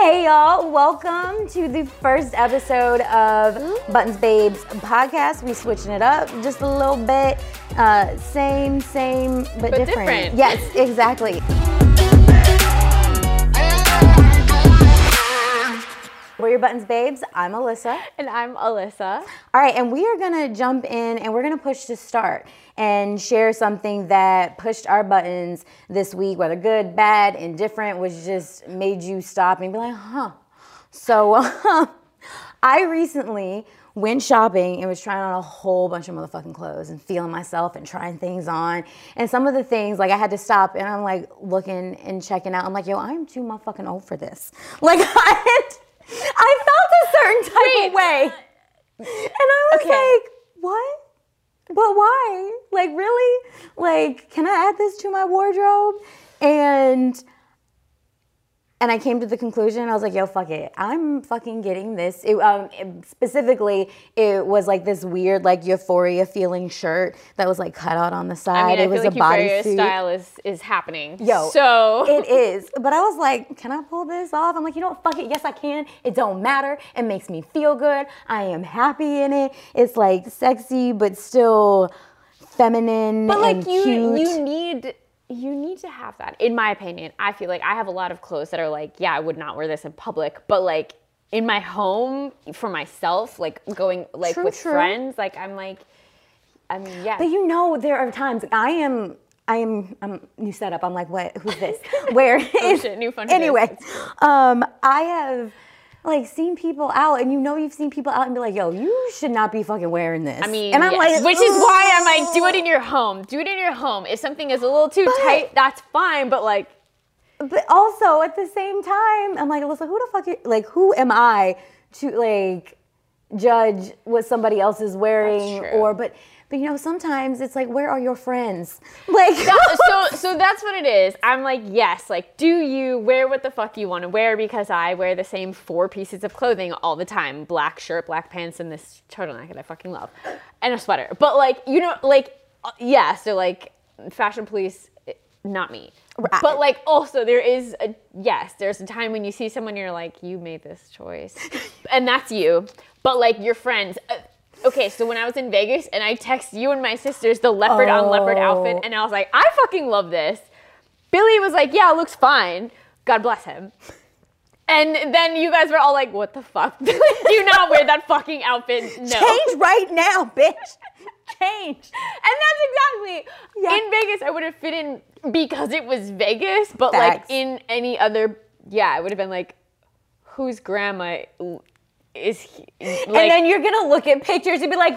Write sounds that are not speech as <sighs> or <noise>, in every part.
Hey y'all, welcome to the first episode of Buttons Babes podcast. We switching it up just a little bit. Uh, same, same, but, But different. different. Yes, exactly. We're your Buttons Babes. I'm Alyssa. And I'm Alyssa. All right, and we are gonna jump in and we're gonna push to start and share something that pushed our buttons this week, whether good, bad, indifferent, was just made you stop and be like, huh. So um, I recently went shopping and was trying on a whole bunch of motherfucking clothes and feeling myself and trying things on. And some of the things, like I had to stop and I'm like looking and checking out. I'm like, yo, I'm too motherfucking old for this. <laughs> Like <laughs> I, I felt a certain type Wait. of way. And I was Okay. like, what? But why? Like, really? Like, can I add this to my wardrobe? And and I came to the conclusion, I was like, yo, fuck it. I'm fucking getting this. It, um, it- specifically, it was like this weird, like, euphoria feeling shirt that was like cut out on the side. I mean, I it was feel like a Euphoria bodysuit. style is, is happening. Yo, So <laughs> it is. But I was like, can I pull this off? I'm like, you know what? Fuck it. Yes, I can. It don't matter. It makes me feel good. I am happy in it. It's like sexy, but still feminine But like you cute. you need you need to have that. In my opinion, I feel like I have a lot of clothes that are like, yeah, I would not wear this in public, but like in my home for myself, like going like True, with true. friends, like I'm like I mean, yeah. But you know, there are times I am. I am. I'm new setup. I'm like, what? Who's this? Where? <laughs> Oh, shit, new fun Anyway, um, I have like seen people out, and you know, you've seen people out and be like, yo, you should not be fucking wearing this. I mean, and I'm yes. like, which is why I'm like, do it in your home. Do it in your home. If something is a little too tight, that's fine. But like, But also at the same time, I'm like, Alyssa, who the fuck? You, like, who am I to like judge what somebody else is wearing? Or, but, but you know, sometimes it's like, where are your friends? <laughs> Like, that, <laughs> so so that's what it is. I'm like, yes, like do you wear what the fuck you want to wear because I wear the same four pieces of clothing all the time. Black shirt, black pants, and this turtleneck that I fucking love. And a sweater. But like, you know, like uh, yeah, so like fashion police eh, not me. Right. But like also there is a yes, there's a time when you see someone you're like, you made this choice. <laughs> and that's you. But like your friends uh, Okay, so when I was in Vegas and I text you and my sisters the leopard on leopard Oh. outfit, and I was like, I fucking love this. Billy was like, Yeah, it looks fine. God bless him. And then you guys were all like, What the fuck? <laughs> Do not wear that fucking outfit. No. change right now, bitch. change. And that's exactly Yeah. in Vegas. I would have fit in because it was Vegas, but Facts. like in any other, yeah, it would have been like, whose grandma is he? Like, and then you're gonna look at pictures and be like,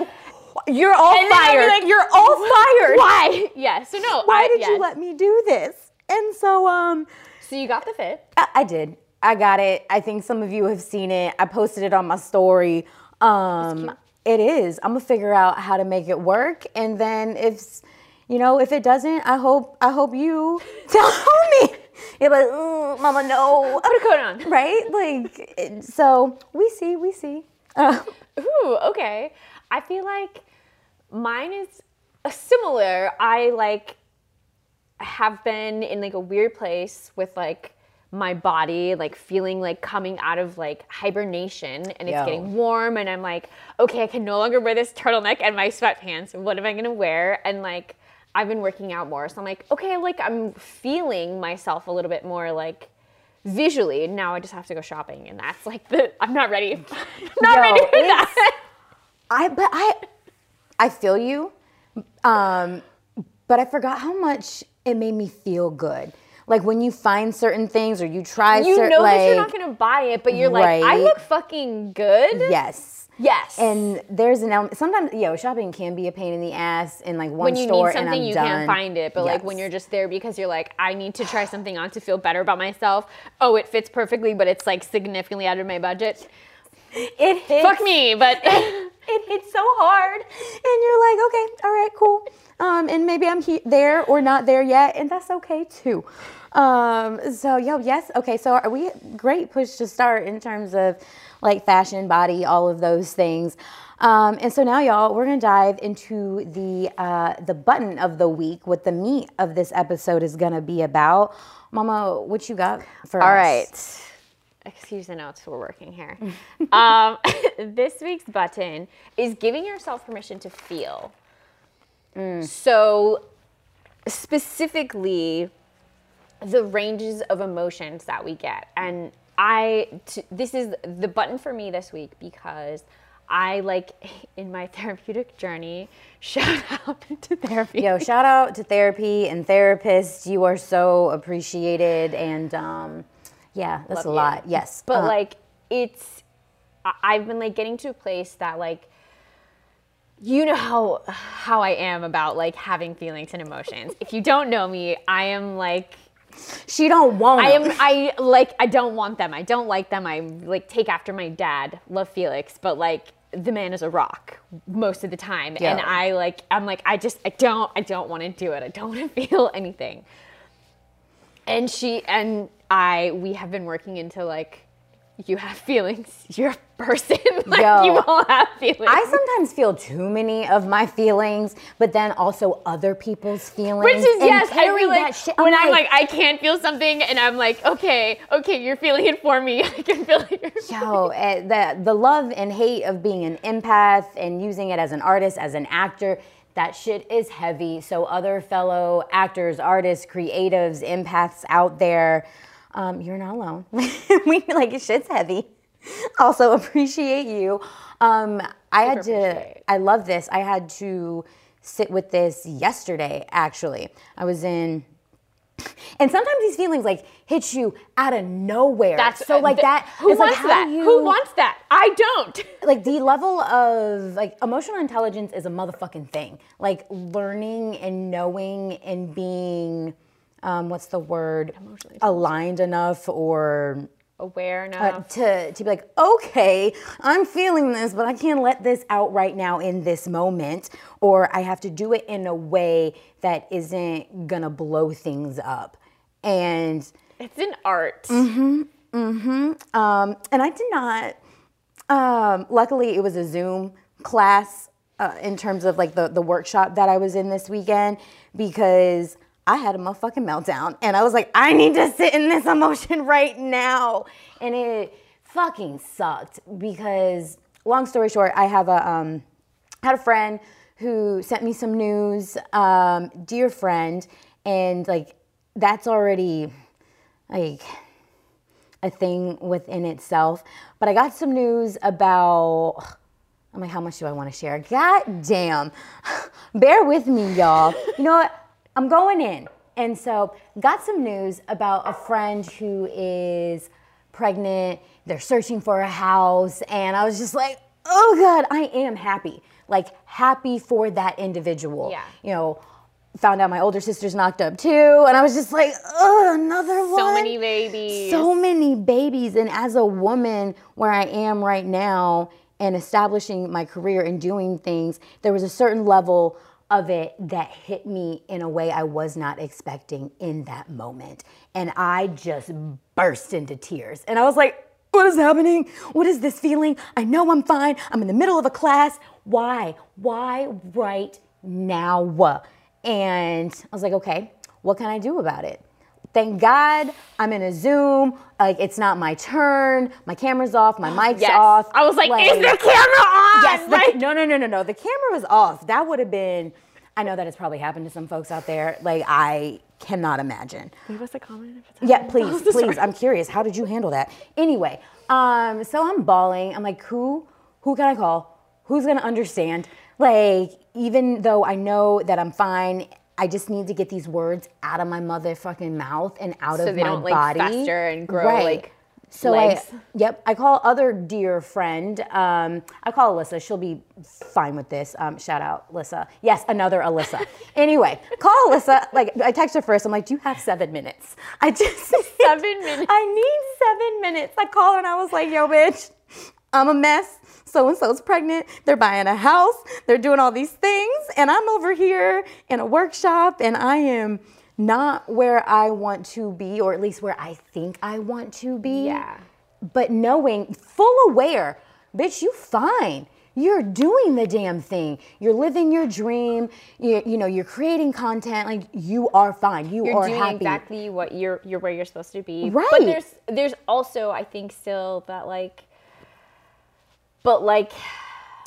"You're all And then be fired. like, you're all fired. why? <laughs> Yeah. So no. Why I, did yes. you let me do this?" And so, um, So you got the fit. I, I did. I got it. I think some of you have seen it. I posted it on my story. Um, it is. I'm gonna figure out how to make it work, and then if you know if it doesn't, I hope I hope you <laughs> tell me. You're like, "Mm, Mama, no. Put a coat on. right? Like, so we see, we see. Uh, Ooh, okay. I feel like mine is a similar. I like have been in like a weird place with like my body like feeling like coming out of like hibernation and it's Yo. getting warm and I'm like, okay, I can no longer wear this turtleneck and my sweatpants. What am I gonna wear? And like I've been working out more. So I'm like, okay, like I'm feeling myself a little bit more like visually. Now I just have to go shopping and that's like the I'm not ready. <laughs> I'm not Yo, ready for that. I but I I feel you. Um but I forgot how much it made me feel good. Like when you find certain things or you try you certain know like that you're not gonna buy it, but you're like, I look fucking good. yes. Yes. And there's an element sometimes yo, shopping can be a pain in the ass in like one when you store need something, you done. can't find it. But like when you're just there because you're like, I need to try something on to feel better about myself. Oh, it fits perfectly, but it's like significantly out of my budget. it hits Fuck me, but <laughs> it hits so hard and you're like okay all right cool um, and maybe i'm he- there or not there yet and that's okay too um, so yo yes okay so are we great push to start in terms of like fashion body all of those things um, and so now y'all we're gonna dive into the uh, the button of the week what the meat of this episode is gonna be about mama what you got for all us right. excuse the notes, we're working here. <laughs> um, <laughs> this week's button is giving yourself permission to feel. So, specifically, the ranges of emotions that we get. And I, t- this is the button for me this week because I like <laughs> in my therapeutic journey, <laughs> shout out <laughs> to therapy. Yo, shout out to therapy and therapists. You are so appreciated, and um, yeah, that's Love a you. lot. Yes, But Uh, like it's I've been like getting to a place that like you know how <sighs> how I am about like having feelings and emotions. if you don't know me, I am like she don't want. I am I like I don't want them. I don't like them. I like take after my dad. Love Felix, but like the man is a rock most of the time. And I like I'm like I just I don't I don't want to do it. I don't want to <laughs> feel anything. And she and I we have been working into like you have feelings. You're a person. <laughs> like Yo. you all have feelings. I sometimes feel too many of my feelings, but then also other people's feelings. Which is and yes, I feel like shit. when I'm like I can't feel something, and I'm like, okay, okay, you're feeling it for me. <laughs> I can feel it. Yo, eh, the the love and hate of being an empath and using it as an artist, as an actor, that shit is heavy. So other fellow actors, artists, creatives, empaths out there, um, you're not alone. <laughs> we like shit's heavy. Also appreciate you. Um, I had to. I love this. I had to sit with this yesterday. Actually, I was in. And sometimes these feelings like hit you out of nowhere. That's so like th- that. Who like, wants how that? you- Who wants that? I don't. <laughs> like the level of like emotional intelligence is a motherfucking thing. Like learning and knowing and being, um, what's the word? Aligned enough or Aware uh, to to be like, okay, I'm feeling this, but I can't let this out right now in this moment, or I have to do it in a way that isn't gonna blow things up. And it's an art. Mhm, mhm. um, and I did not. Um, luckily, it was a Zoom class uh, in terms of like the the workshop that I was in this weekend because I had a motherfucking meltdown and I was like, I need to sit in this <laughs> emotion right now, and it fucking sucked because. Long story short, I have a um, had a friend who sent me some news, um, dear friend, and like that's already like a thing within itself. But I got some news about. I'm like, how much do I want to share? God damn. <sighs> Bear with me, y'all. You know what? I'm going in. And so, got some news about a friend who is pregnant. They're searching for a house. And I was just like, oh God, I am happy. Like, happy for that individual. Yeah. You know, found out my older sister's knocked up too. And I was just like, oh, another one. So many babies. So many babies. And as a woman where I am right now and establishing my career and doing things, there was a certain level of it that hit me in a way I was not expecting in that moment. And I just burst into tears. And I was like, what is happening? What is this feeling? I know I'm fine. I'm in the middle of a class. Why? Why right now? And I was like, okay, what can I do about it? Thank God I'm in a Zoom. Like it's not my turn. My camera's off. My mic's Yes. off. I was like, is the camera on? Yes. the- Like- no, no, no, no, no. The camera was off. That would have been. I know that it's probably happened to some folks out there. Like I cannot imagine. Leave us a comment if it's Yeah, please, <laughs> please. I'm curious. How did you handle that? Anyway, um, so I'm bawling. I'm like, who, who can I call? Who's gonna understand? Like, even though I know that I'm fine, I just need to get these words out of my motherfucking mouth and out So of they my don't, like, body. fester and grow, like, so legs. I, yep, I call other dear friend. Um, I call Alyssa. She'll be fine with this. Um, shout out, Alyssa. Yes, another Alyssa. <laughs> anyway, call Alyssa. Like I text her first. I'm like, do you have seven minutes? I just Seven minutes. I need seven minutes. I call her and I was like, yo, bitch, I'm a mess. So and so's pregnant. They're buying a house. They're doing all these things, and I'm over here in a workshop, and I am not where I want to be, or at least where I think I want to be Yeah. but knowing full aware bitch you fine you're doing the damn thing. You're living your dream. You, you know, you're creating content. Like you are fine. You you're are doing happy. exactly what you're you're where you're supposed to be. Right. But there's there's also I think still that like but like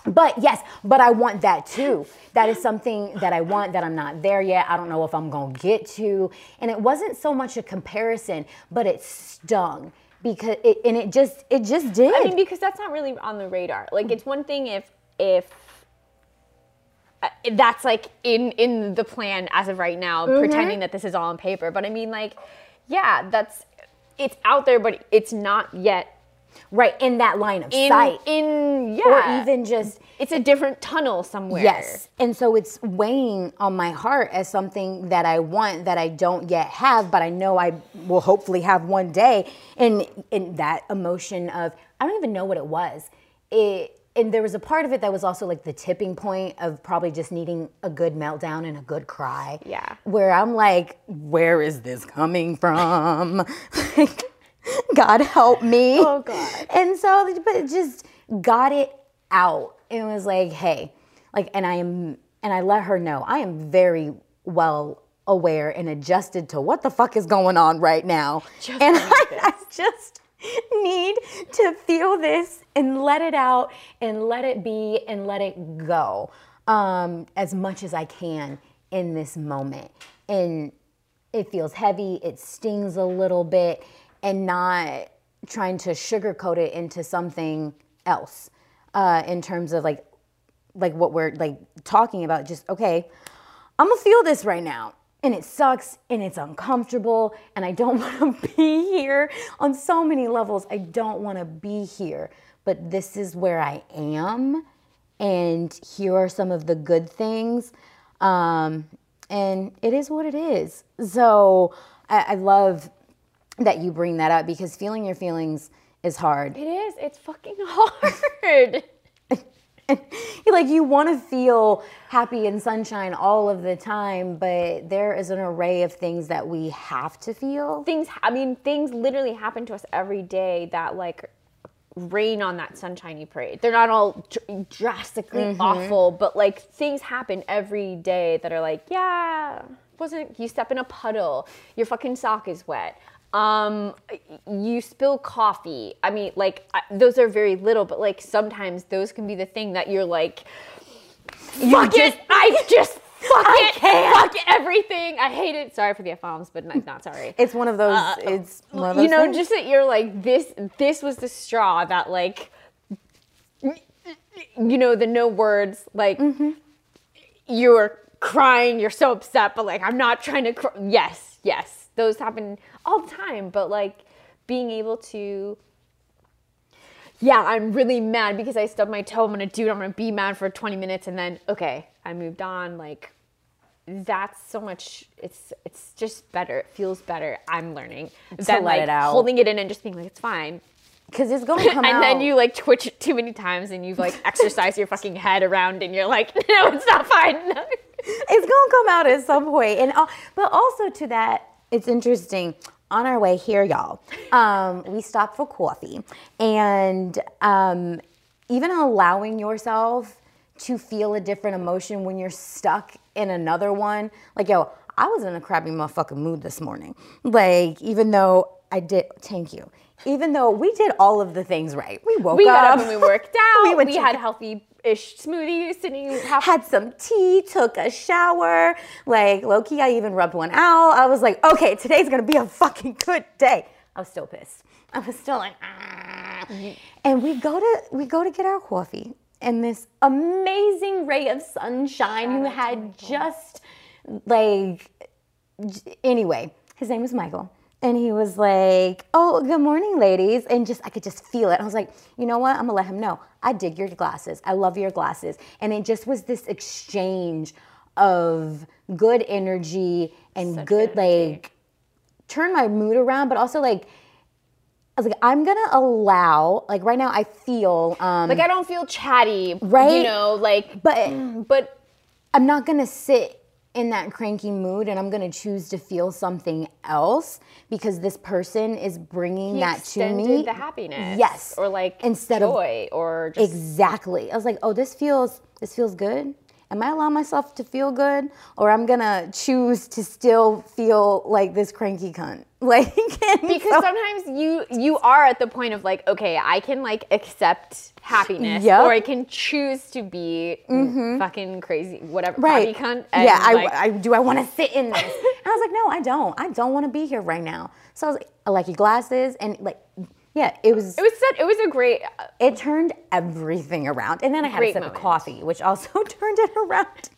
But yes, but I want that too. That is something that I want that I'm not there yet. I don't know if I'm to get to. And it wasn't so much a comparison, but it stung because it and it just it just did. I mean because that's not really on the radar. Like it's one thing if if uh, that's like in in the plan as of right now Mm-hmm. pretending that this is all on paper but i mean like yeah that's it's out there but it's not yet right in that line of in sight. in yeah. or even just it's a different tunnel somewhere Yes. And so it's weighing on my heart as something that I want that I don't yet have, but I know I will hopefully have one day. And in that emotion of I don't even know what it was. It and there was a part of it that was also like the tipping point of probably just needing a good meltdown and a good cry. Yeah. Where I'm like, where is this coming from? <laughs> like, <laughs> God help me. <laughs> Oh, God. And so, but just got it out and was like, hey, like, and I am, and I let her know I am very well aware and adjusted to what the fuck is going on right now. Just and <laughs> I. I just need to feel this and let it out and let it be and let it go um, as much as I can in this moment. And it feels heavy, it stings a little bit, and not trying to sugarcoat it into something else uh, in terms of like like what we're like talking about just okay i'm gonna feel this right now and it sucks and it's uncomfortable and i don't <laughs> want to be here. On so many levels i don't want to be here but this is where i am and here are some of the good things um, and it is what it is. So I, I love that you bring that up because feeling your feelings is hard it is it's fucking <laughs> hard <laughs> like you want to feel happy and sunshine all of the time, but there is an array of things that we have to feel. things i mean things literally happen to us every day that like rain on that sunshiny parade they're not all dr- drastically Mm-hmm. awful but like things happen every day that are like yeah wasn't you step in a puddle your fucking sock is wet um you spill coffee i mean like I, those are very little but like sometimes those can be the thing that you're like fuck just- it i just fuck I it can't. fuck everything i hate it sorry for the f-bombs but not, not sorry It's one of those. it's one of those. you know, things. just that you're like this. This was the straw that like, you know, the no words. Like, Mm-hmm. you're crying. You're so upset, but like, I'm not trying to. Cry. Yes, yes, those happen all the time. But like, being able to. Yeah, I'm really mad because I stubbed my toe. I'm gonna do it. I'm gonna be mad for 20 minutes, and then okay, I moved on. Like, that's so much it's it's just better it feels better i'm learning than let like it out. holding it in and just being like it's fine because it's gonna <laughs> come out. and then you like twitch it too many times and you've like exercised your fucking head around and you're like <laughs> no it's not fine <laughs> it's gonna come out at some point. And uh, but also to that, it's interesting. On our way here, y'all, um, we stopped for coffee, and um, even allowing yourself to feel a different emotion when you're stuck in another one. Like, yo, I was in a crappy motherfucking mood this morning. Like, even though I did, thank you. Even though we did all of the things right, we woke we got up, up and we worked <laughs> out We we, had healthy-ish smoothies sitting half had some tea, took a shower. Like low key, I even rubbed one out. I was like, okay, today's gonna be a fucking good day. I was still pissed. I was still like, ah. And we go to we go to get our coffee, and this amazing ray of sunshine who had just like anyway, his name was Michael. And he was like, "Oh, good morning, ladies," and just I could just feel it. I was like, "You know what? I'm gonna let him know. I dig your glasses. I love your glasses." And it just was this exchange of good energy and Such good energy. like turn my mood around, but also like I was like, I'm gonna allow like right now I feel um, like i don't feel chatty Right? you know like but but I'm not gonna sit in that cranky mood and I'm going to choose to feel something else because this person is bringing He that to me. the happiness. Yes. Or like Instead of- joy or just Exactly. I was like, oh, this feels this feels good. Am I allowing myself to feel good, or I'm gonna choose to still feel like this cranky cunt? <laughs> Like, because so- sometimes you you are at the point of like okay i can like accept happiness Yep. or i can choose to be mm-hmm. fucking crazy whatever right? cunt and, yeah. I, I do. I want to sit in this, <laughs> and I was like, no, I don't. I don't want to be here right now. So I was like, I like your glasses, and like, yeah, it was. it was such, it was a great uh, It turned everything around, and then I had a sip moment. of coffee, which also <laughs> turned it around.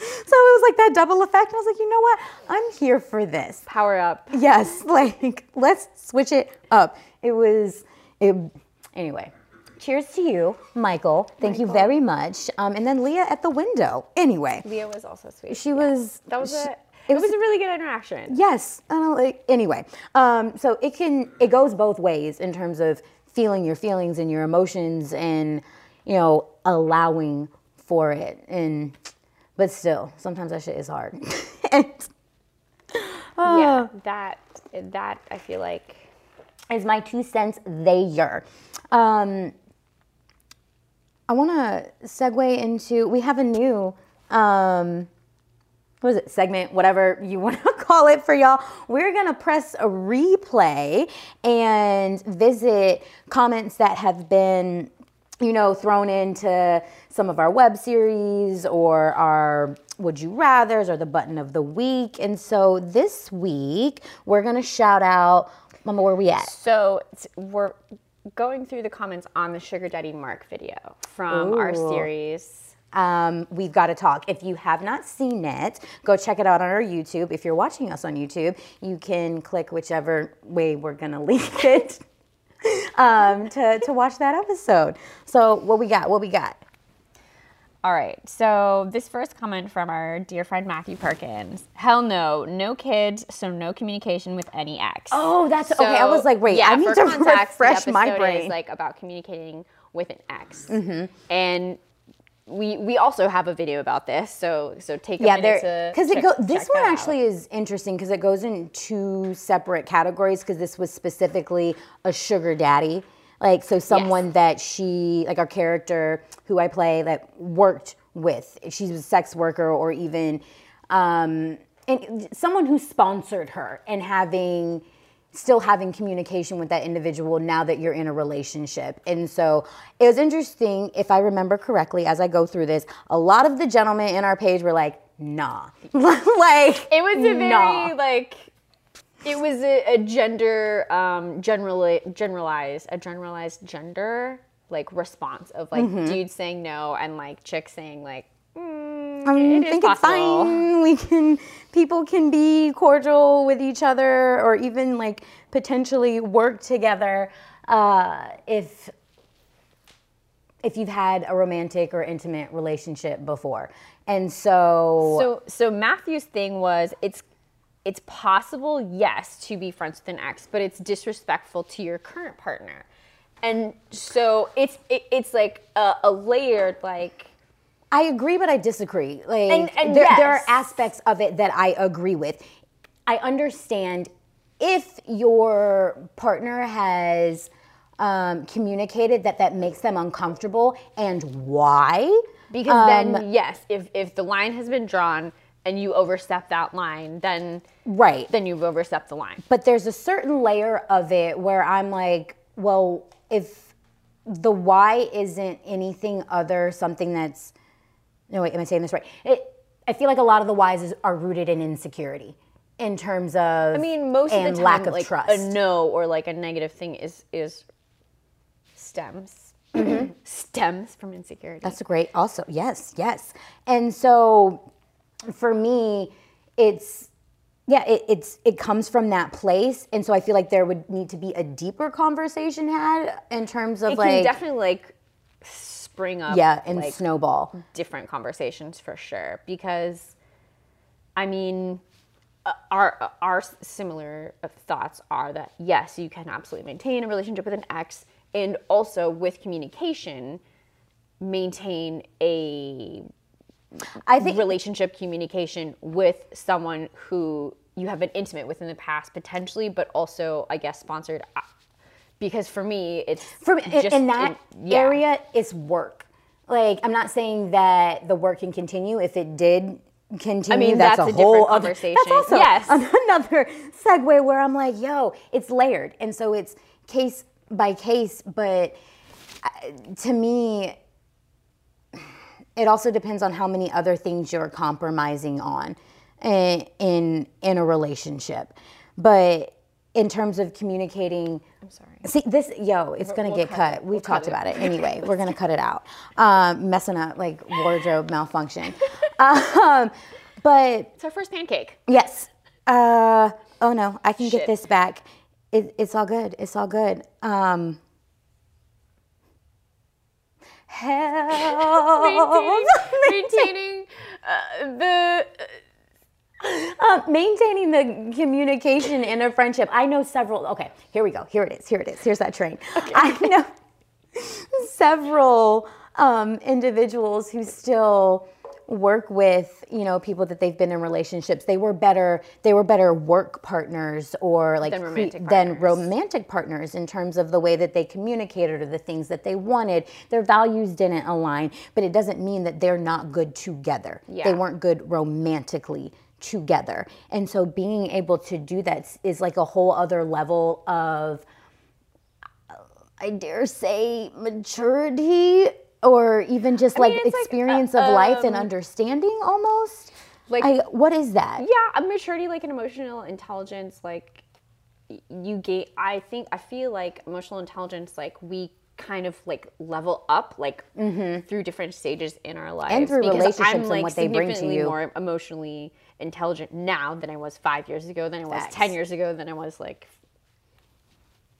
So it was like that double effect. And I was like, you know what? I'm here for this. power up Yes, <laughs> like let's switch it up. It was it anyway. Cheers to you, Michael. Thank you very much. Um, and then Leah at the window. Anyway, leah was also sweet she was. that was she- a it was, a really good interaction Yes. I don't like anyway. Um, so it can it goes both ways in terms of feeling your feelings and your emotions and you know allowing for it and but still sometimes that shit is hard. <laughs> and yeah that that i feel like is my two cents there. Um, I want to segue into we have a new um, what is it segment whatever you <laughs> want to call it for y'all. We're gonna press a replay and visit comments that have been you know thrown into some of our web series or our would you rathers or the button of the week. And so this week we're gonna shout out. Mama, where we at? So we're going through the comments on the Sugar Daddy Mark video from our series. Um, We've Got to Talk. If you have not seen it, go check it out on our YouTube. If you're watching us on YouTube, you can click whichever way we're going <laughs> to link it um, to, to watch that episode. So, what we got? What we got? All right. So this first comment from our dear friend Matthew Perkins. Hell no, no kids, so no communication with any ex. Oh, that's okay. I was like, wait, I need to <laughs> context, refresh my brain. Is like about communicating with an ex, and we we also have a video about this. So so take a yeah, minute because it go. This one that out. actually is interesting because it goes in two separate categories. Because this was specifically a sugar daddy, like so someone that she like our character who I play that worked with. She's a sex worker or even um, and someone who sponsored her and having still having communication with that individual now that you're in a relationship. And so it was interesting, if I remember correctly, as I go through this, a lot of the gentlemen in our page were like, nah. <laughs> like, It was a very nah. like it was a, a gender um generally generalized a generalized gender like response of like Mm-hmm. dudes saying no and like chicks saying like I it is think it's fine. <laughs> We can, people can be cordial with each other or even like potentially work together uh, if if you've had a romantic or intimate relationship before. And so, So so Matthew's thing was it's it's possible, yes, to be friends with an ex, but it's disrespectful to your current partner. And so it's it, it's like a, a layered like I agree, but I disagree. Like, And- and there, there are aspects of it that I agree with. I understand if your partner has um, communicated that that makes them uncomfortable and why. Because Um, then, yes, if if the line has been drawn and you overstep that line, then Right. then you've overstepped the line. But there's a certain layer of it where I'm like, well, if the why isn't anything other something that's no wait, am I saying this right? It, I feel like a lot of the whys is, are rooted in insecurity in terms of I mean, most and of the time, lack of like trust. a no or like a negative thing is is stems <clears throat> stems from insecurity. That's great also. Yes, yes. And so for me, it's yeah, it, it's it comes from that place. And so I feel like there would need to be a deeper conversation had in terms of it like definitely like spring up. yeah, and like, snowball. different conversations for sure because i mean uh, our our similar thoughts are that yes you can absolutely maintain a relationship with an ex and also with communication maintain a I think relationship communication with someone who you have been intimate with in the past potentially but also i guess sponsored uh, because for me it's for me, in- just in that yeah. area, it's work. Like I'm not saying that the work can continue. If it did continue, i mean, that's, that's a, a whole different other conversation. That's also Yes. <laughs> another segue where I'm like, yo, it's layered, and so it's case by case. But uh, to me, it also depends on how many other things you're compromising on in in, in a relationship. But in terms of communicating, I'm sorry. See this, yo, it's gonna we'll get cut cut. We've We'll talked cut about it. <laughs> anyway. We're gonna cut it out, um, messing up like wardrobe malfunction. <laughs> um, but it's our first pancake yes. Uh, oh no, I can Shit. get this back. It, it's all good. It's all good. Um, <laughs> help. maintaining, maintaining uh, the Uh, <laughs> maintaining the communication in a friendship. I know several. Okay, here we go. Here it is. Here it is. Here's that train. I know <laughs> several um, individuals who still work with you know people that they've been in relationships. They were better. They were better work partners or like Than romantic than partners. romantic partners in terms of the way that they communicated or the things that they wanted. Their values didn't align, but it doesn't mean that they're not good together. yeah. They weren't good romantically together. And so being able to do that is like a whole other level of I dare say maturity or even just like mean, it's like, experience uh, of life and um, understanding almost. like- I, what is that? yeah a maturity like an emotional intelligence like you gate i think i feel like emotional intelligence like we kind of like level up like through different stages in our lives Mm-hmm. through because relationships I'm, and like, what they bring to significantly you. more emotionally intelligent now than i was five years ago than i was Facts. 10 years ago than i was like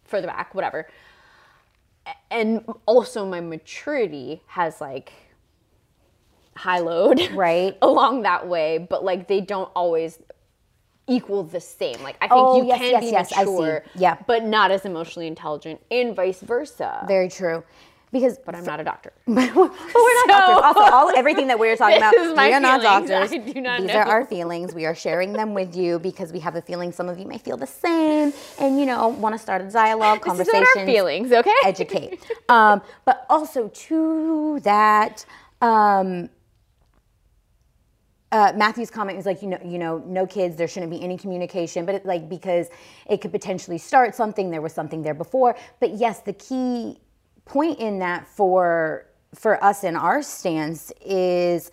further back whatever and also my maturity has like high load Right. <laughs> along that way, but like they don't always equal the same. Like I think Oh, you yes, can yes, be yes, mature, Yeah. but not as emotionally intelligent, and vice versa. Very true. Because but I'm not a doctor. <laughs> But we're not So- doctors. Also, all everything that we're talking <laughs> about, This is my we are not doctors. I do not These know. are our feelings. We are sharing them with you because we have a feeling some of you may feel the same, and you know, want to start a dialogue, This is conversation, our feelings, okay? educate. Um, but also to that, um, uh, Matthew's comment was like, you know, you know, no kids, there shouldn't be any communication, but it, like because it could potentially start something. There was something there before, but yes, the key point in that for for us in our stance is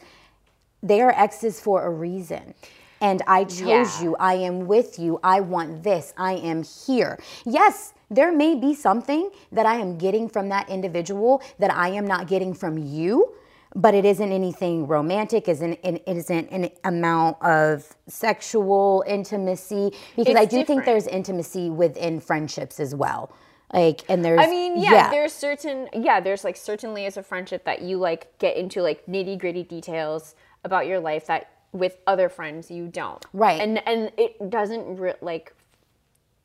they are exes for a reason. And I chose Yeah. you. I am with you. I want this. I am here. Yes, there may be something that I am getting from that individual that I am not getting from you, but it isn't anything romantic, isn't it isn't an amount of sexual intimacy because It's I do think there's intimacy within friendships as well. Like and there's I mean, yeah, there's certain yeah, there's like certain layers of friendship that you like get into like nitty gritty details about your life that with other friends you don't. Right. And and it doesn't re- like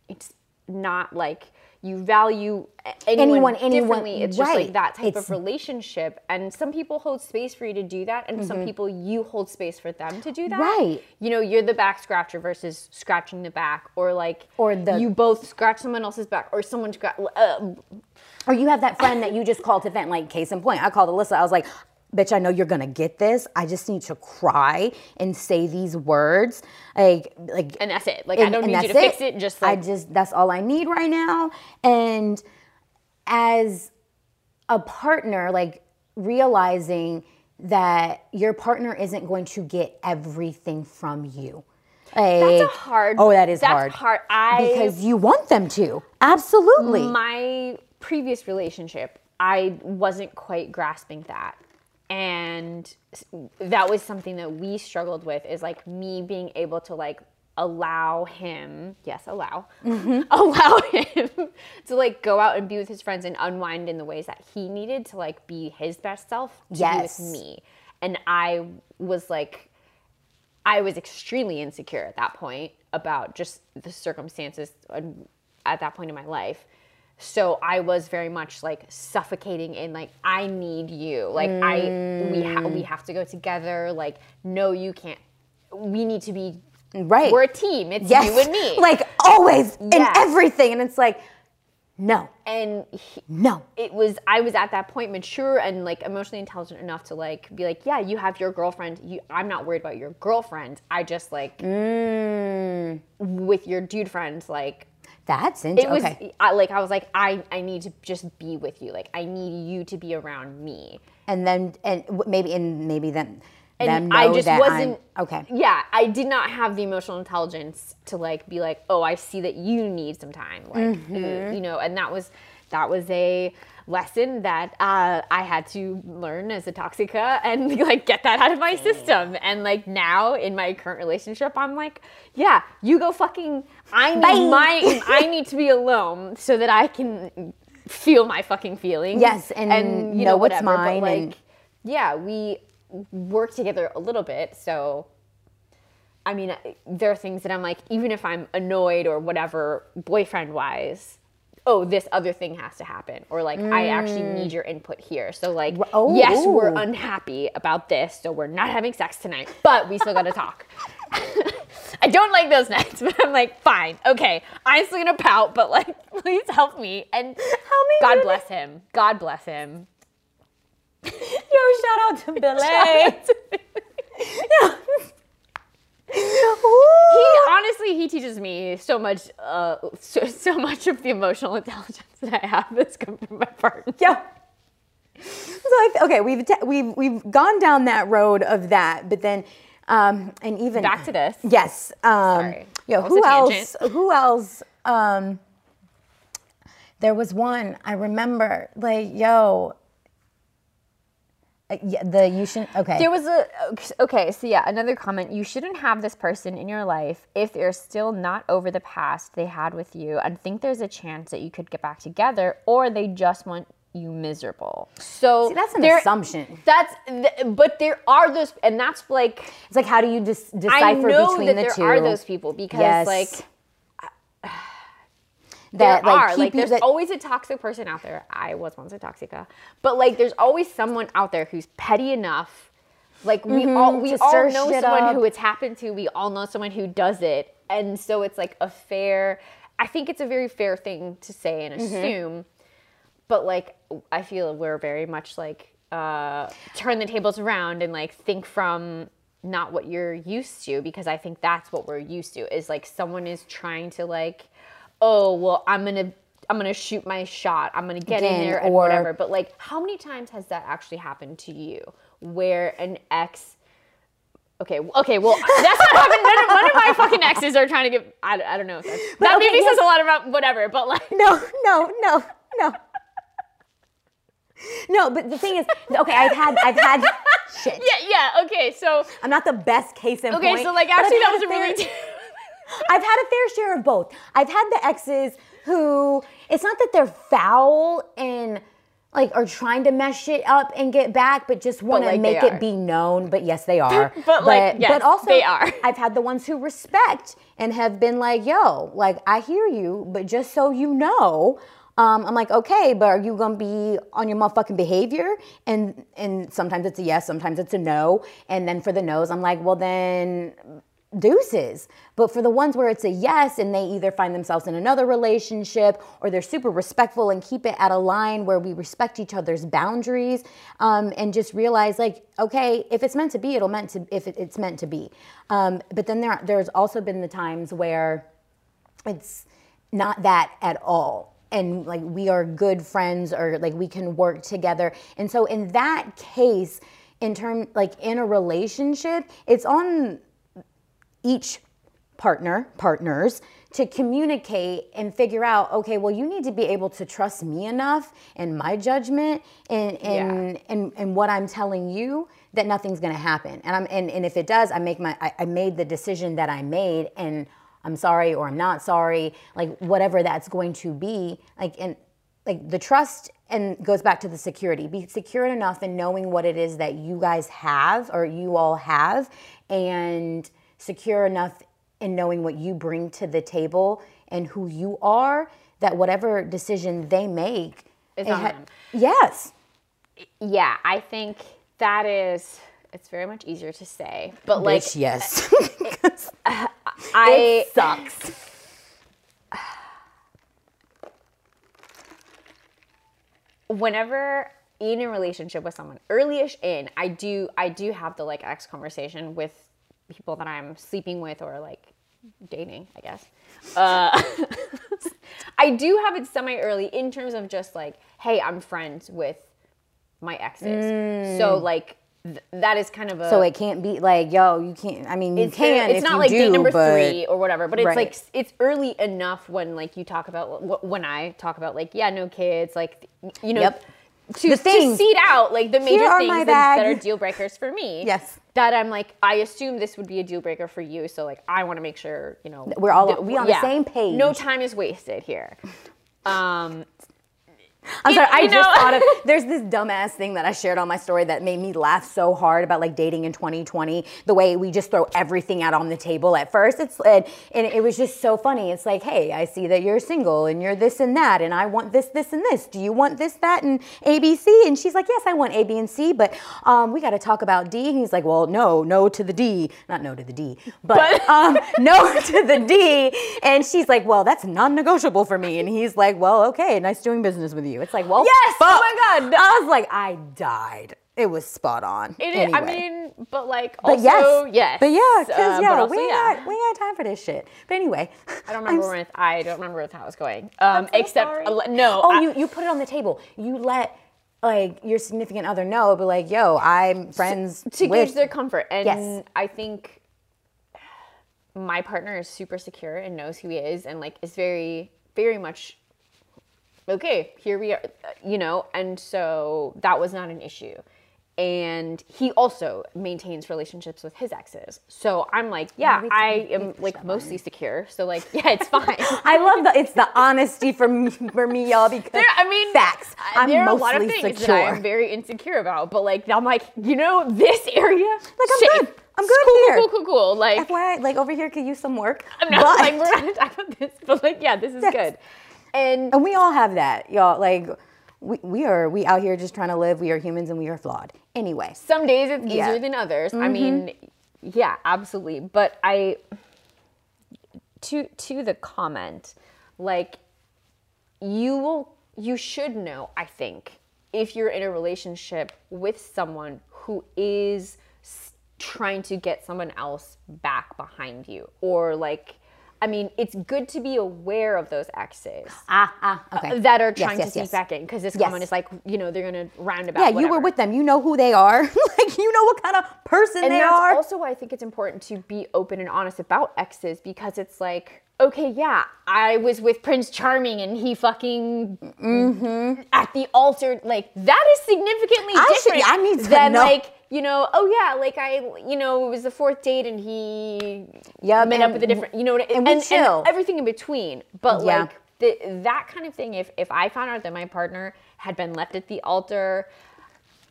it's not like you value anyone, Anyone, anyone, differently. It's just right. like that type It's- of relationship. And some people hold space for you to do that, and some people you hold space for them to do that. Mm-hmm. Right. You know, you're the back scratcher versus scratching the back, or like, Or the- you both scratch someone else's back, or someone scratch. Uh, Or you have that friend that you just call to vent, like case in point. I called Alyssa. I was like, bitch, I know you're gonna get this. I just need to cry and say these words. Like like and that's it. Like I don't need you to that's fix it. Just I just that's all I need right now. And as a partner, like realizing that your partner isn't going to get everything from you. that's a hard. Oh, that is that's hard. hard. I because you want them to. Absolutely. my previous relationship, I wasn't quite grasping that. And that was something that we struggled with is like me being able to like allow him, yes, allow, Mm-hmm. <laughs> allow him <laughs> to like go out and be with his friends and unwind in the ways that he needed to like be his best self to Yes. be with me. And I was like, I was extremely insecure at that point about just the circumstances at that point in my life. So I was very much like suffocating in like I need you. Like I we ha- we have to go together. Like no you can't. We need to be Right. we're a team. It's yes. you and me. <laughs> Like always in everything. And it's like, no, and he, no. it was I was at that point mature and like emotionally intelligent enough to like be like, yeah, you have your girlfriend. You, I'm not worried about your girlfriend. I just like Mm. with your dude friends, like That's it was okay. I, like I was like I I need to just be with you. Like I need you to be around me. And then, and maybe, and maybe then, And I just wasn't I'm, okay. Yeah, I did not have the emotional intelligence to like be like, oh, I see that you need some time, like Mm-hmm. you know, and that was that was a lesson that uh, I had to learn as a toxica and <laughs> like get that out of my system. And like now in my current relationship, I'm like, yeah, you go fucking. I need Bye. my <laughs> I need to be alone so that I can feel my fucking feelings. Yes, and you know what's whatever, but, mine like, and- yeah, we work together a little bit, so. I mean, there are things that I'm like, even if I'm annoyed or whatever, boyfriend wise, oh, this other thing has to happen. Or like, I actually mm. need your input here. So, like, oh, yes, we're unhappy about this. So, we're not having sex tonight, but we still gotta talk. <laughs> I don't like those nights, <laughs> but I'm like, fine, okay. I'm still gonna pout, but like, <laughs> please help me. And Help me, God bless him. God bless him. Yo, shout out to Billy. He honestly he teaches me so much uh so, so much of the emotional intelligence that i have that's come from my partner Yeah. So I, okay, we've we've we've gone down that road of that, but then um, and even back to this Yes. Um, Sorry. Was who else? Who else? Um, there was one I remember. Like, yo, uh, yeah, the you shouldn't. Okay. there was a okay so yeah another comment you shouldn't have this person in your life if they're still not over the past they had with you and think there's a chance that you could get back together or they just want you miserable so See, that's an there- assumption. that's th- but there are those and that's like It's like, how do you dis- decipher between that the there two? are those people because Yes. like that there like are keep like there's that, always a toxic person out there i was once a toxica but like there's always someone out there who's petty enough like we all we Mm-hmm. all know someone up. who it's happened to we all know someone who does it and so it's like a fair i think it's a very fair thing to say Mm-hmm. and assume but like i feel we're very much like uh turn the tables around and like think from not what you're used to because i think that's what we're used to is like someone is trying to like oh well i'm gonna i'm gonna shoot my shot i'm gonna get in there and or- whatever but like how many times has that actually happened to you where an ex Okay, okay, well, <laughs> that's not happening. None of, none of my fucking exes are trying to get. I, I don't know. That okay, maybe yes. says a lot about whatever, but like, <laughs> no, no, no, no. No, but the thing is, okay, I've had, I've had <laughs> shit. yeah, yeah, okay, so I'm not the best case in okay, point. so like actually that was a really. I've had a fair share of both. I've had the exes who it's not that they're foul and like are trying to mess shit up and get back, but just want to like, make it be known. But yes, they are. <laughs> But, like, yes, but also they are. <laughs> I've had the ones who respect and have been like, "Yo, like I hear you, but just so you know." Um, I'm like, okay, but are you gonna be on your motherfucking behavior? And and sometimes it's a yes, sometimes it's a no. And then for the no's, I'm like, well then deuces. But for the ones where it's a yes and they either find themselves in another relationship or they're super respectful and keep it at a line where we respect each other's boundaries um, and just realize like, okay, if it's meant to be, it'll meant to if it's meant to be. Um, but then there there's also been the times where it's not that at all and like we are good friends or like we can work together and so in that case in term like in a relationship it's on each partner partners to communicate and figure out okay well you need to be able to trust me enough in my judgment and and and, and what i'm telling you that nothing's going to happen. And i'm and, and if it does i make my I, I made the decision that i made and i'm sorry or i'm not sorry like whatever that's going to be like and like the trust and goes back to the security. Be secure enough in knowing what it is that you guys have or you all have and secure enough in knowing what you bring to the table and who you are that whatever decision they make, it on ha- them. yes, Yeah, I think that is. It's very much easier to say, but like Bitch, yes, <laughs> <laughs> I it sucks. whenever in a relationship with someone early-ish in i do i do have the like ex conversation with people that i'm sleeping with or like dating i guess uh, <laughs> i do have it semi early in terms of just like hey i'm friends with my exes so like th- that is kind of a Mm. So it can't be like, yo, you can't. I mean, you it's can. it's if not you like do, date number but three or whatever but it's Right. like it's early enough when like you talk about when i talk about like yeah no kids like you know Yep. To, The to seed out like the major things that, that are deal breakers for me Yes. that i'm like i assume this would be a deal breaker for you so like i want to make sure you know We're all- that- we on the same page. no time is wasted here um I'm sorry, I just know- thought of <laughs> there's this dumbass thing that I shared on my story that made me laugh so hard about like dating in 2020. The way we just throw everything out on the table at first. It's and, and it was just so funny. It's like, hey, I see that you're single and you're this and that, and I want this, this, and this. Do you want this, that, and ABC? And she's like, yes, I want A, B, and C, but um, we got to talk about D. And he's like, well, no, no to the D, not no to the D, but, But- <laughs> um, no <laughs> to the D. And she's like, well, that's non-negotiable for me. And he's like, well, okay, nice doing business with you. It's like, well, Yes! Oh my God. I was like, I died. It was spot on. it is, i mean but like but also yes, yes but yeah, because uh, yeah, but also, we ain't yeah. got we ain't got time for this shit. But anyway, <laughs> I don't <laughs> remember where I don't remember how it was going. Um, except no. Oh, I- you you put it on the table. You let like your significant other know, but like, yo, I'm friends to with. gauge their comfort. And Yes. I think my partner is super secure and knows who he is and like is very, very much okay, here we are, you know, and so that was not an issue. And he also maintains relationships with his exes. So I'm like, yeah, I am like that mostly secure. So like, <laughs> yeah, it's fine. I love the it's the honesty for me for me, y'all, because There, I mean, facts. uh, I'm there are a lot of things secure. that I'm very insecure about, but like I'm like, you know, this area, like I'm good. I'm good cool, here. Cool, cool, cool, cool. Like FYI, like over here could use some work. I'm not but- like we're not talk about this, but like yeah, this is good. And And we all have that, y'all. Like we, we are we out here just trying to live. We are humans and we are flawed. Anyway. some days it's easier Yeah. Mm-hmm. than others. I mean, yeah, absolutely. But I to to the comment, like you will you should know, I think, if you're in a relationship with someone who is trying to get someone else back behind you or like I mean, it's good to be aware of those exes Ah, ah, okay. that are trying yes, to sneak yes. back in because this Yes. comment is like, you know, they're gonna roundabout. Yeah, you were with them. You know who they are. <laughs> like you know what kind of person and they that's are. also why I think it's important to be open and honest about exes because it's like, okay, yeah, I was with Prince Charming and he fucking at the altar. Like that is significantly Mm-hmm. I should- different I need to than know. like you know, oh yeah, like I, you know, it was the fourth date and he yeah met and up with a different, you know, what I- and we chill. everything in between. But Yeah. like the, that kind of thing, if if I found out that my partner had been left at the altar.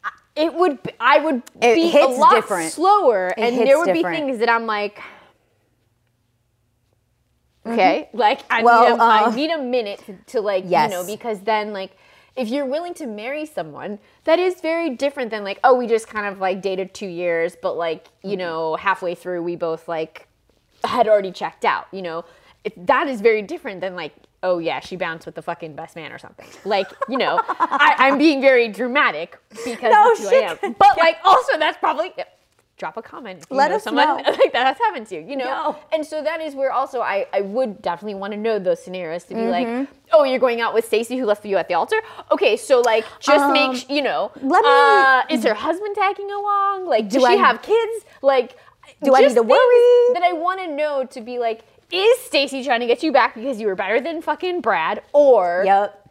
I- It would. be- I would It be a lot different. slower, and there would different. be things that I'm like, okay, like I Mm-hmm. Well, need a, I uh, need a minute to, to like Yes. you know because then like if you're willing to marry someone, that is very different than like oh we just kind of like dated two years, but like you Mm-hmm. know halfway through we both like had already checked out. You know, if, that is very different than like oh yeah she bounced with the fucking best man or something. Like you know I, I'm being very dramatic because <laughs> No, that's who I am. But <laughs> like also that's probably drop a comment if you Let know us someone know. <laughs> like that has happened to you, you know? No. And so that is where also I, I would definitely want to know those scenarios to be Mm-hmm. like, oh, you're going out with Stacy who left you at the altar? Okay, so like just Um, make, you know, let me- uh, is her husband tagging along? Like, does Do she I- have kids? Like, Do I need to worry? That I want to know to be like, is Stacy trying to get you back because you were better than fucking Brad? Or Yep.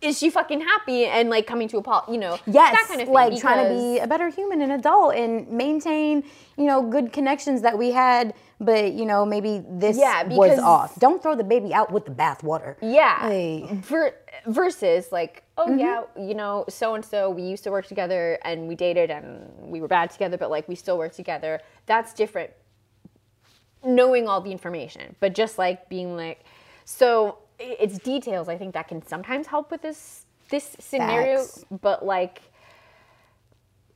Is she fucking happy and like coming to a pol- you know, Yes, that kind of thing? like trying to be a better human and adult and maintain, you know, good connections that we had, but you know, maybe this Yeah, was because- off. Don't throw the baby out with the bathwater. Yeah. Like- Ver- versus like, oh Mm-hmm. yeah, you know, so and so we used to work together and we dated and we were bad together, but like we still work together. That's different. Knowing all the information, but just like being like, so it's details I think that can sometimes help with this this scenario, Facts. but like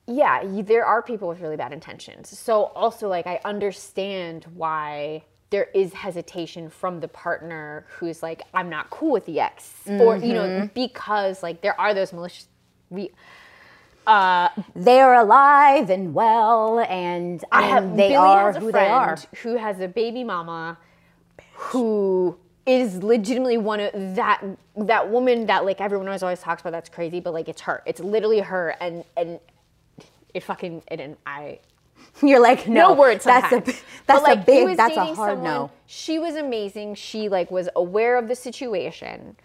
yeah, you, there are people with really bad intentions. So also like I understand why there is hesitation from the partner who's like I'm not cool with the ex or you know Mm-hmm. because like there are those malicious we uh They're alive and well, and I have they Billy are has a who friend they are. who has a baby mama who is legitimately one of that that woman that like everyone always always talks about that's crazy but like it's her it's literally her and and it fucking and, and I <laughs> You're like, no, no, words That's a that's But, like, a big. That's a hard someone- no. She was amazing. She like was aware of the situation,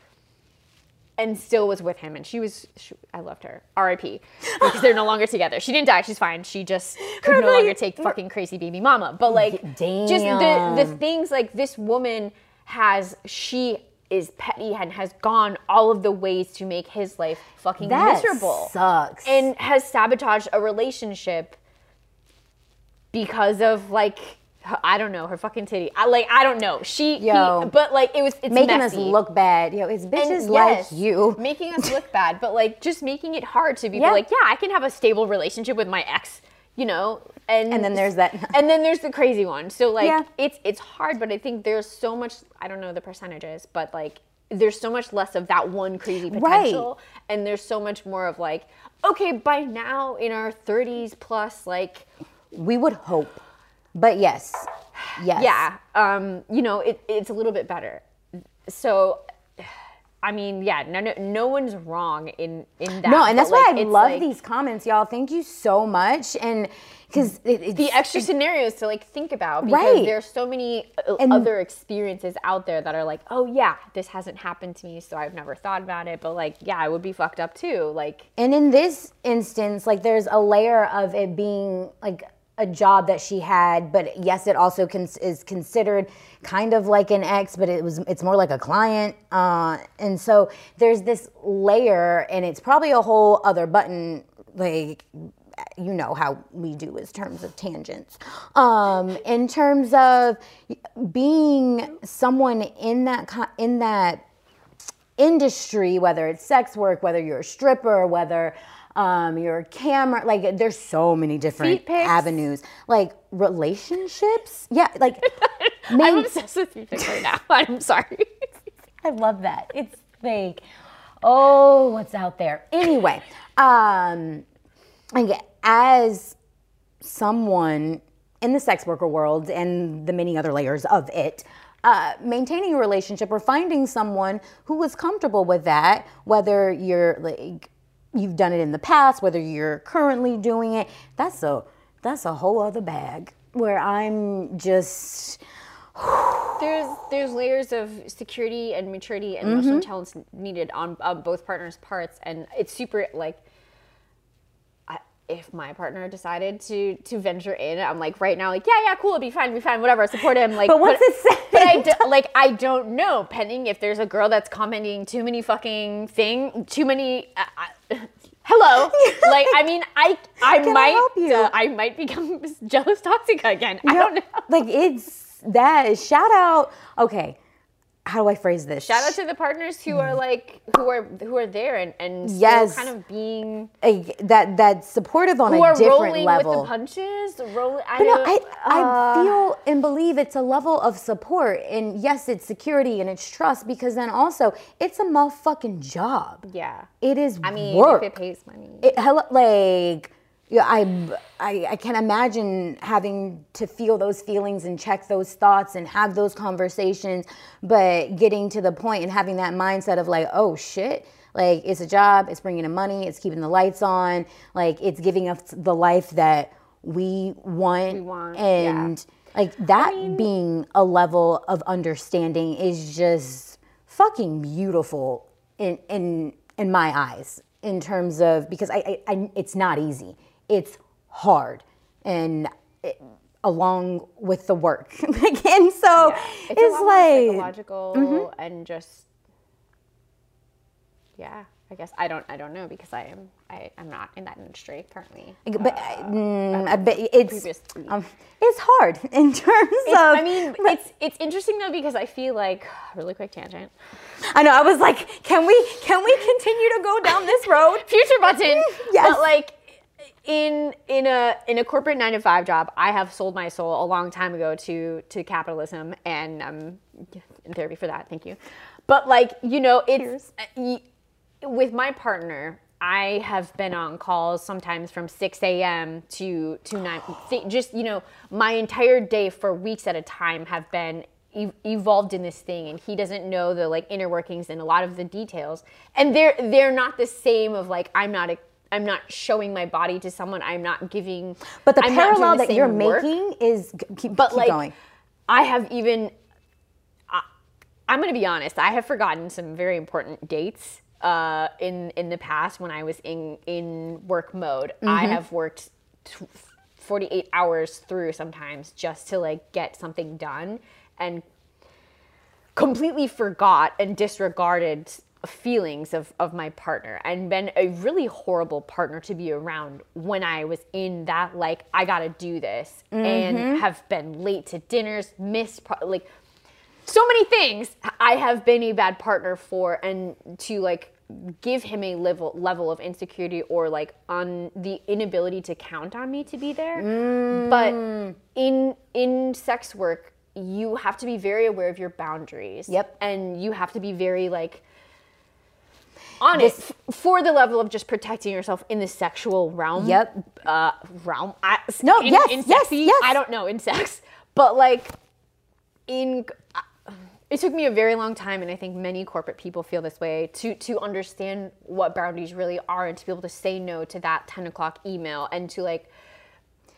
and still was with him. And she was, she, I loved her. R.I.P. Because they're no longer together. She didn't die. She's fine. She just <laughs> could no longer take fucking crazy baby mama. But like, just the the things like this woman has. She is petty and has gone all of the ways to make his life fucking That miserable sucks. and has sabotaged a relationship because of like her- I don't know her fucking titty. I like I don't know. She he- Yo. but like it was it's Making messy. us look bad. Yo, it's bitches And like yes, you. <laughs> making us look bad, but like just making it hard to be Yeah. like, yeah, I can have a stable relationship with my ex, you know, and And then there's that- <laughs> and then there's the crazy one. So like Yeah. it's it's hard, but I think there's so much. I don't know the percentages, but like there's so much less of that one crazy potential Right. and there's so much more of like, okay, by now in our 30s plus, like We would hope, but yes, yes, yeah, um, you know, it, it's a little bit better. So, I mean, yeah, no, no, no one's wrong in in that. No, and that's why like, I love like these comments, y'all. Thank you so much, and because it, the extra scenarios to like think about because Right. there's so many uh, And- other experiences out there that are like, oh yeah, this hasn't happened to me, so I've never thought about it. But like, yeah, I would be fucked up too. Like, And in this instance, like there's a layer of it being like a job that she had, but yes, it also cons- is considered kind of like an ex, but it was it's more like a client. Uh, and so there's this layer, and it's probably a whole other button. Like you know how we do as terms of tangents. Um, in terms of being someone in that in that industry, whether it's sex work, whether you're a stripper, whether um, you're a camera, like there's so many different avenues. Like relationships, yeah, like <laughs> I'm obsessed with you right now. <laughs> I'm sorry. <laughs> I love that. It's fake. oh, what's out there? Anyway, um, like as someone in the sex worker world and the many other layers of it, uh, maintaining a relationship or finding someone who is comfortable with that, whether you're like you've done it in the past, whether you're currently doing it, that's a that's a whole other bag. Where I'm just <sighs> there's there's layers of security and maturity and Mm-hmm. emotional intelligence needed on, on both partners' parts, and it's super like. I, if my partner decided to to venture in, I'm like right now, like yeah, yeah, cool, it'll be fine, be fine, whatever. Support him. Like, But what's it say? But I do, like I don't know. Pending if there's a girl that's commenting too many fucking thing, too many. Uh, uh, <laughs> hello, <laughs> like I mean, I I Can I might you? uh, I might become <laughs> jealous toxic again. I don't know. Like it's that shout out. Okay, how do I phrase this? Shout out to the partners who are like who are who are there and and still Yes. kind of being Like, that that's supportive on who a are different rolling level. with the punches. Rolling. I But no. I, I uh, feel and believe it's a level of support. And yes, it's security and it's trust because then also it's a motherfucking job. yeah. It is I mean, work. if it pays money. it, hello, like yeah, I, I I can imagine having to feel those feelings and check those thoughts and have those conversations, but getting to the point and having that mindset of like, oh shit, like it's a job, it's bringing in money, it's keeping the lights on, like it's giving us the life that we want, We want, yeah. and like that being a level of understanding is just fucking beautiful in in in my eyes in terms of because I, I, I it's not easy it's hard and it, along with the work <laughs> like, and so it's, it's, more like psychological and just yeah. I guess I don't I don't know because I am I am not in that industry currently. But uh, mm, I bet it's um, it's hard <laughs> in terms It's- of. I mean, <laughs> it's it's interesting though because I feel like <sighs> really quick tangent. I know. I was like, can we can we continue to go down this road? Future button. Yes. But like in in a in a corporate nine to five job, I have sold my soul a long time ago to to capitalism, and I'm in therapy for that. Thank you. But like you know, it's uh, with my partner. I have been on calls sometimes from 6 a.m. to to nine. th- Just you know, my entire day for weeks at a time have been evolved in this thing, and he doesn't know the like inner workings and a lot of the details. And they're they're not the same. Of like, I'm not a, I'm not showing my body to someone. I'm not giving. But the I'm parallel the that you're work. making is keep, But keep like, going. I have even. I, I'm going to be honest. I have forgotten some very important dates uh, in in the past when I was in in work mode. I Mm-hmm. have worked. T- 48 hours through sometimes just to like get something done and completely forgot and disregarded feelings of, of my partner and been a really horrible partner to be around when I was in that like I gotta do this and mm-hmm. have been late to dinners, missed pro- like so many things I have been a bad partner for and to like give him a level level of insecurity or like on the inability to count on me to be there. But mm. in in sex work, you have to be very aware of your boundaries. Yep. And you have to be very like on it f- for the level of just protecting yourself in the sexual realm. Yep. Uh, realm. I, No, in, yes, in yes, sexy, yes. I don't know in sex, but like in uh, it took me a very long time and i think many corporate people feel this way to to understand what boundaries really are and to be able to say no to that 10 o'clock email and to like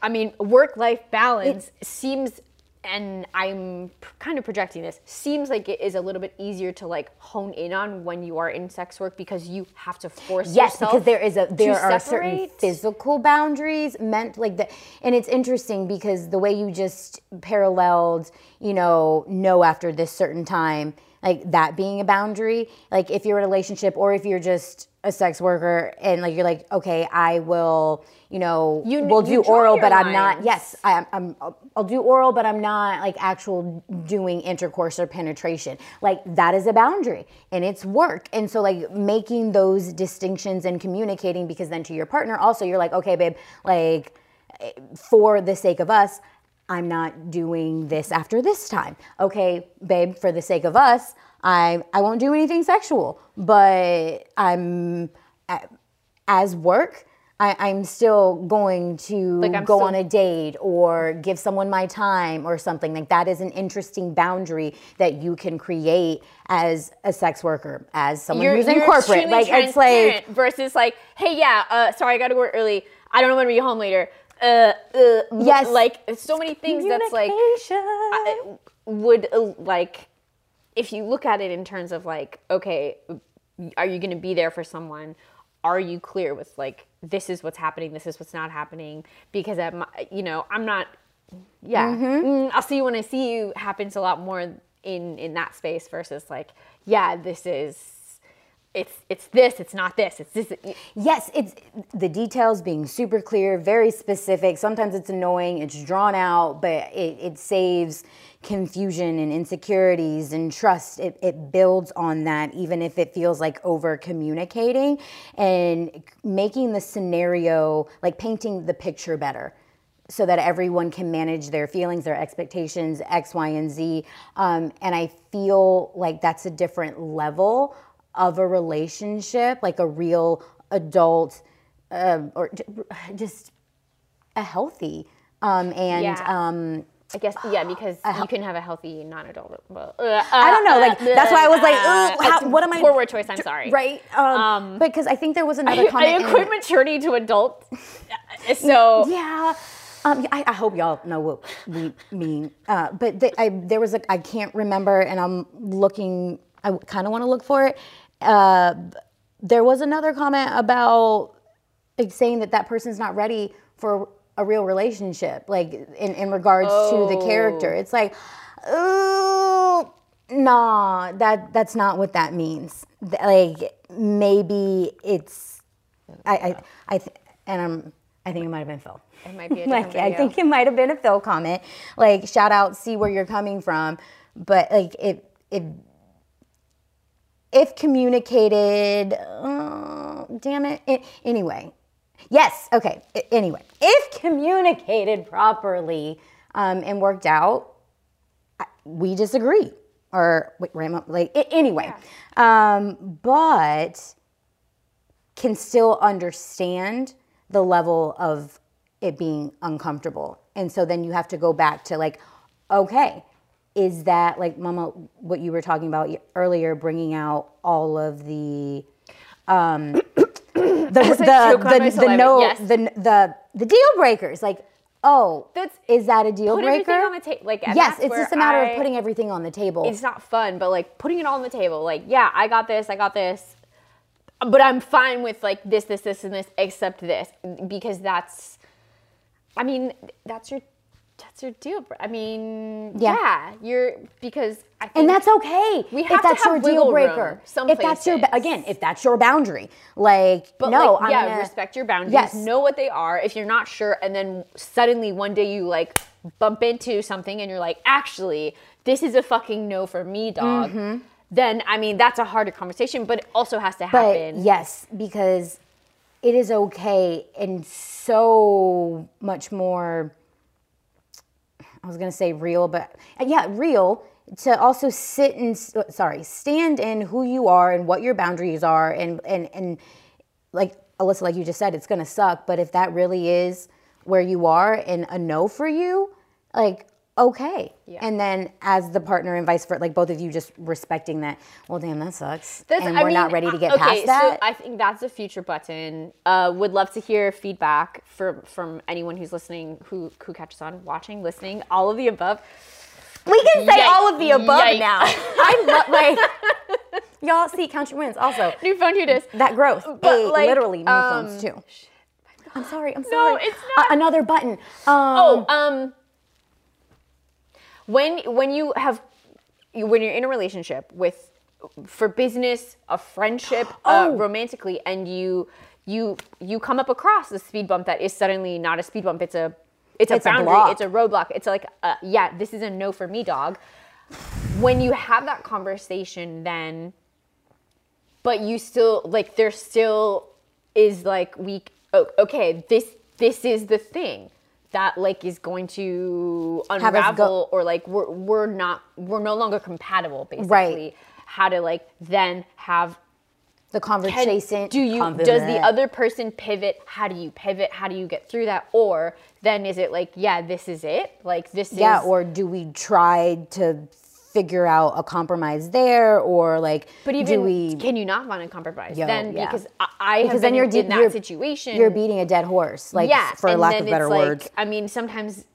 i mean work life balance seems and i'm kind of projecting this seems like it is a little bit easier to like hone in on when you are in sex work because you have to force Yes, yourself because there is a there are certain physical boundaries meant like that, and it's interesting because the way you just paralleled, you know, no after this certain time, like that being a boundary. Like if you're in a relationship or if you're just a sex worker and like you're like, okay, I will, you know, You- will you do draw oral, but I'm not. Yes, I, I'm. I'll, do oral, but I'm not like actual doing intercourse or penetration. Like that is a boundary, and it's work. And so like making those distinctions and communicating, because then to your partner also, you're like, okay, babe, like for the sake of us. I'm not doing this after this time. Okay, babe, for the sake of us, I I won't do anything sexual, but I'm as work, I, I'm still going to Like, go still- on a date or give someone my time or something. Like that is an interesting boundary that you can create as a sex worker, as someone who's in corporate. Like it's like versus like, hey, yeah, uh, sorry, I got to work early. I don't know when to be home later. Uh, uh, Yes. like so many things that's like I- would uh, like if you look at it in terms of like, okay, are you going to be there for someone? Are you clear with like this is what's happening, this is what's not happening? Because at my, you know, I'm not. Yeah, Mm-hmm. mm, I'll see you when I see you happens a lot more in in that space versus like, yeah, this is. It's it's this. It's not this. It's this. Yes, it's the details being super clear, very specific. Sometimes it's annoying, it's drawn out, but it, it saves confusion and insecurities and trust. It, it builds on that, even if it feels like over communicating and making the scenario, like painting the picture better so that everyone can manage their feelings, their expectations, X, Y, and Z. Um, and I feel like that's a different level of a relationship, like a real adult um, or just a healthy. Um, and Yeah. um, I guess yeah, because you can have a healthy non-adult. Well, uh, I don't know, like that's why I was like, uh, <laughs> how, what am I? Poor word choice. I'm sorry. Right? Um, because I think there was another I, comment. I equate maturity to adult. So <laughs> Yeah. Um, I, I hope y'all know what we mean. Uh, but the, I, there was a, I can't remember, and I'm looking, I kind of want to look for it. Uh, there was another comment about like, saying that that person's not ready for a real relationship, like in, in regards to the character. It's like, oh, nah, that, that's not what that means. Like, maybe it's I I, I th- and I'm I think it might have been Phil. It might be a <laughs> different like I think it might have been a Phil comment. Like shout out, see where you're coming from, but like if if if communicated, uh, damn it. A- anyway, yes, okay. a- Anyway, if communicated properly um, and worked out, I- we disagree. Or wait, Ram, like a- anyway, um, but can still understand the level of it being uncomfortable. And so then you have to go back to like, okay, is that like mama what you were talking about earlier bringing out all of the um <coughs> the the choked on my the, the, no yes. the the the deal breakers like oh That's- is that a deal Put breaker everything on the table. Like yes it's just a matter I- of putting everything on the table It's not fun, but like putting it all on the table. Like, yeah, I got this. I got this. But I'm fine with like this, this, this, and this, except this, because that's. I mean, that's your. That's your deal. I mean, Yeah. yeah, you're because I think and that's okay. We if have to that's have your deal room breaker. some if that's your again, if that's your boundary, like But no, like, yeah, gonna, respect your boundaries. Yes. Know what they are. If you're not sure, and then suddenly one day you like bump into something, and you're like, actually, this is a fucking no for me, dog. Mm-hmm. Then I mean, that's a harder conversation, but it also has to But happen. yes, because it is okay and so much more. I was gonna say real, but yeah, real to also sit and uh, sorry, stand in who you are and what your boundaries are, and and and like Alyssa, like you just said, it's gonna suck. But if that really is where you are and a no for you, like okay. Yeah. And then as the partner and vice versa, like both of you just respecting that. Well, damn, that sucks, That's- and we're not mean, ready to get okay, past that. So I think that's a future button. Uh, would love to hear feedback from from anyone who's listening, who who catches on, watching, listening, all of the above. We can say Yikes. all of the above Yikes. now. <laughs> I love like y'all see count your wins. Also, <laughs> New phone, who dis? that growth. But, Hey, like, literally new um, phones too. I'm sorry. I'm No, sorry. it's A- not. another button. Um, Oh, um, when when you have when you're in a relationship with for business, a friendship, uh, Oh. romantically, and you you you come up across a speed bump that is suddenly not a speed bump. It's a it's a It's a boundary. block. it's a roadblock. It's like uh, yeah, this is a no for me, dog. When you have that conversation, then but you still like there still is like we oh, okay this this is the thing that like is going to unravel or like we're we're not we're no longer compatible basically. Right. how to like then have the conversation. do you conv- does the other person pivot? How do you pivot? How do you get through that? Or then is it like yeah this is it? Like this Yeah, is or do we try to figure out a compromise there, or like but even do we? can you not find a compromise Yo, then yeah. because I, I have because been then you're in, de- in that you're- situation You're beating a dead horse, like yeah, for lack of better it's like, words. I mean, sometimes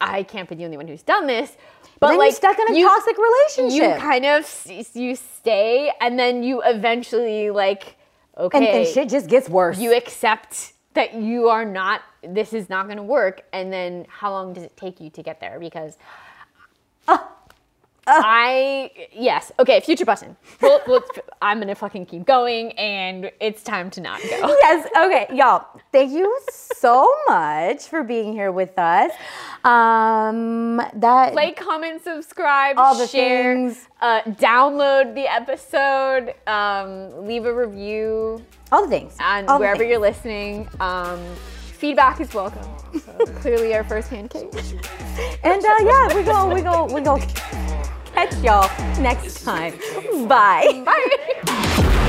I can't be the only one who's done this, but then you're like stuck in a you- toxic relationship. You kind of you stay, and then you eventually like okay, and, and shit just gets worse. you accept that you are not. This is not going to work, and then how long does it take you to get there? Because. Ah, I yes okay future button. Well, well, I'm gonna fucking keep going, and it's time to not go. <laughs> yes. Okay, y'all. Thank you so much for being here with us. Um, that like, comment, subscribe, All the share, things. Uh, download the episode, um, leave a review all the things. and wherever things. you're listening. Um, feedback is welcome. So <laughs> clearly, our first hand cake. And uh, yeah, we go, we go, we go catch y'all next time. Bye. Bye. <laughs>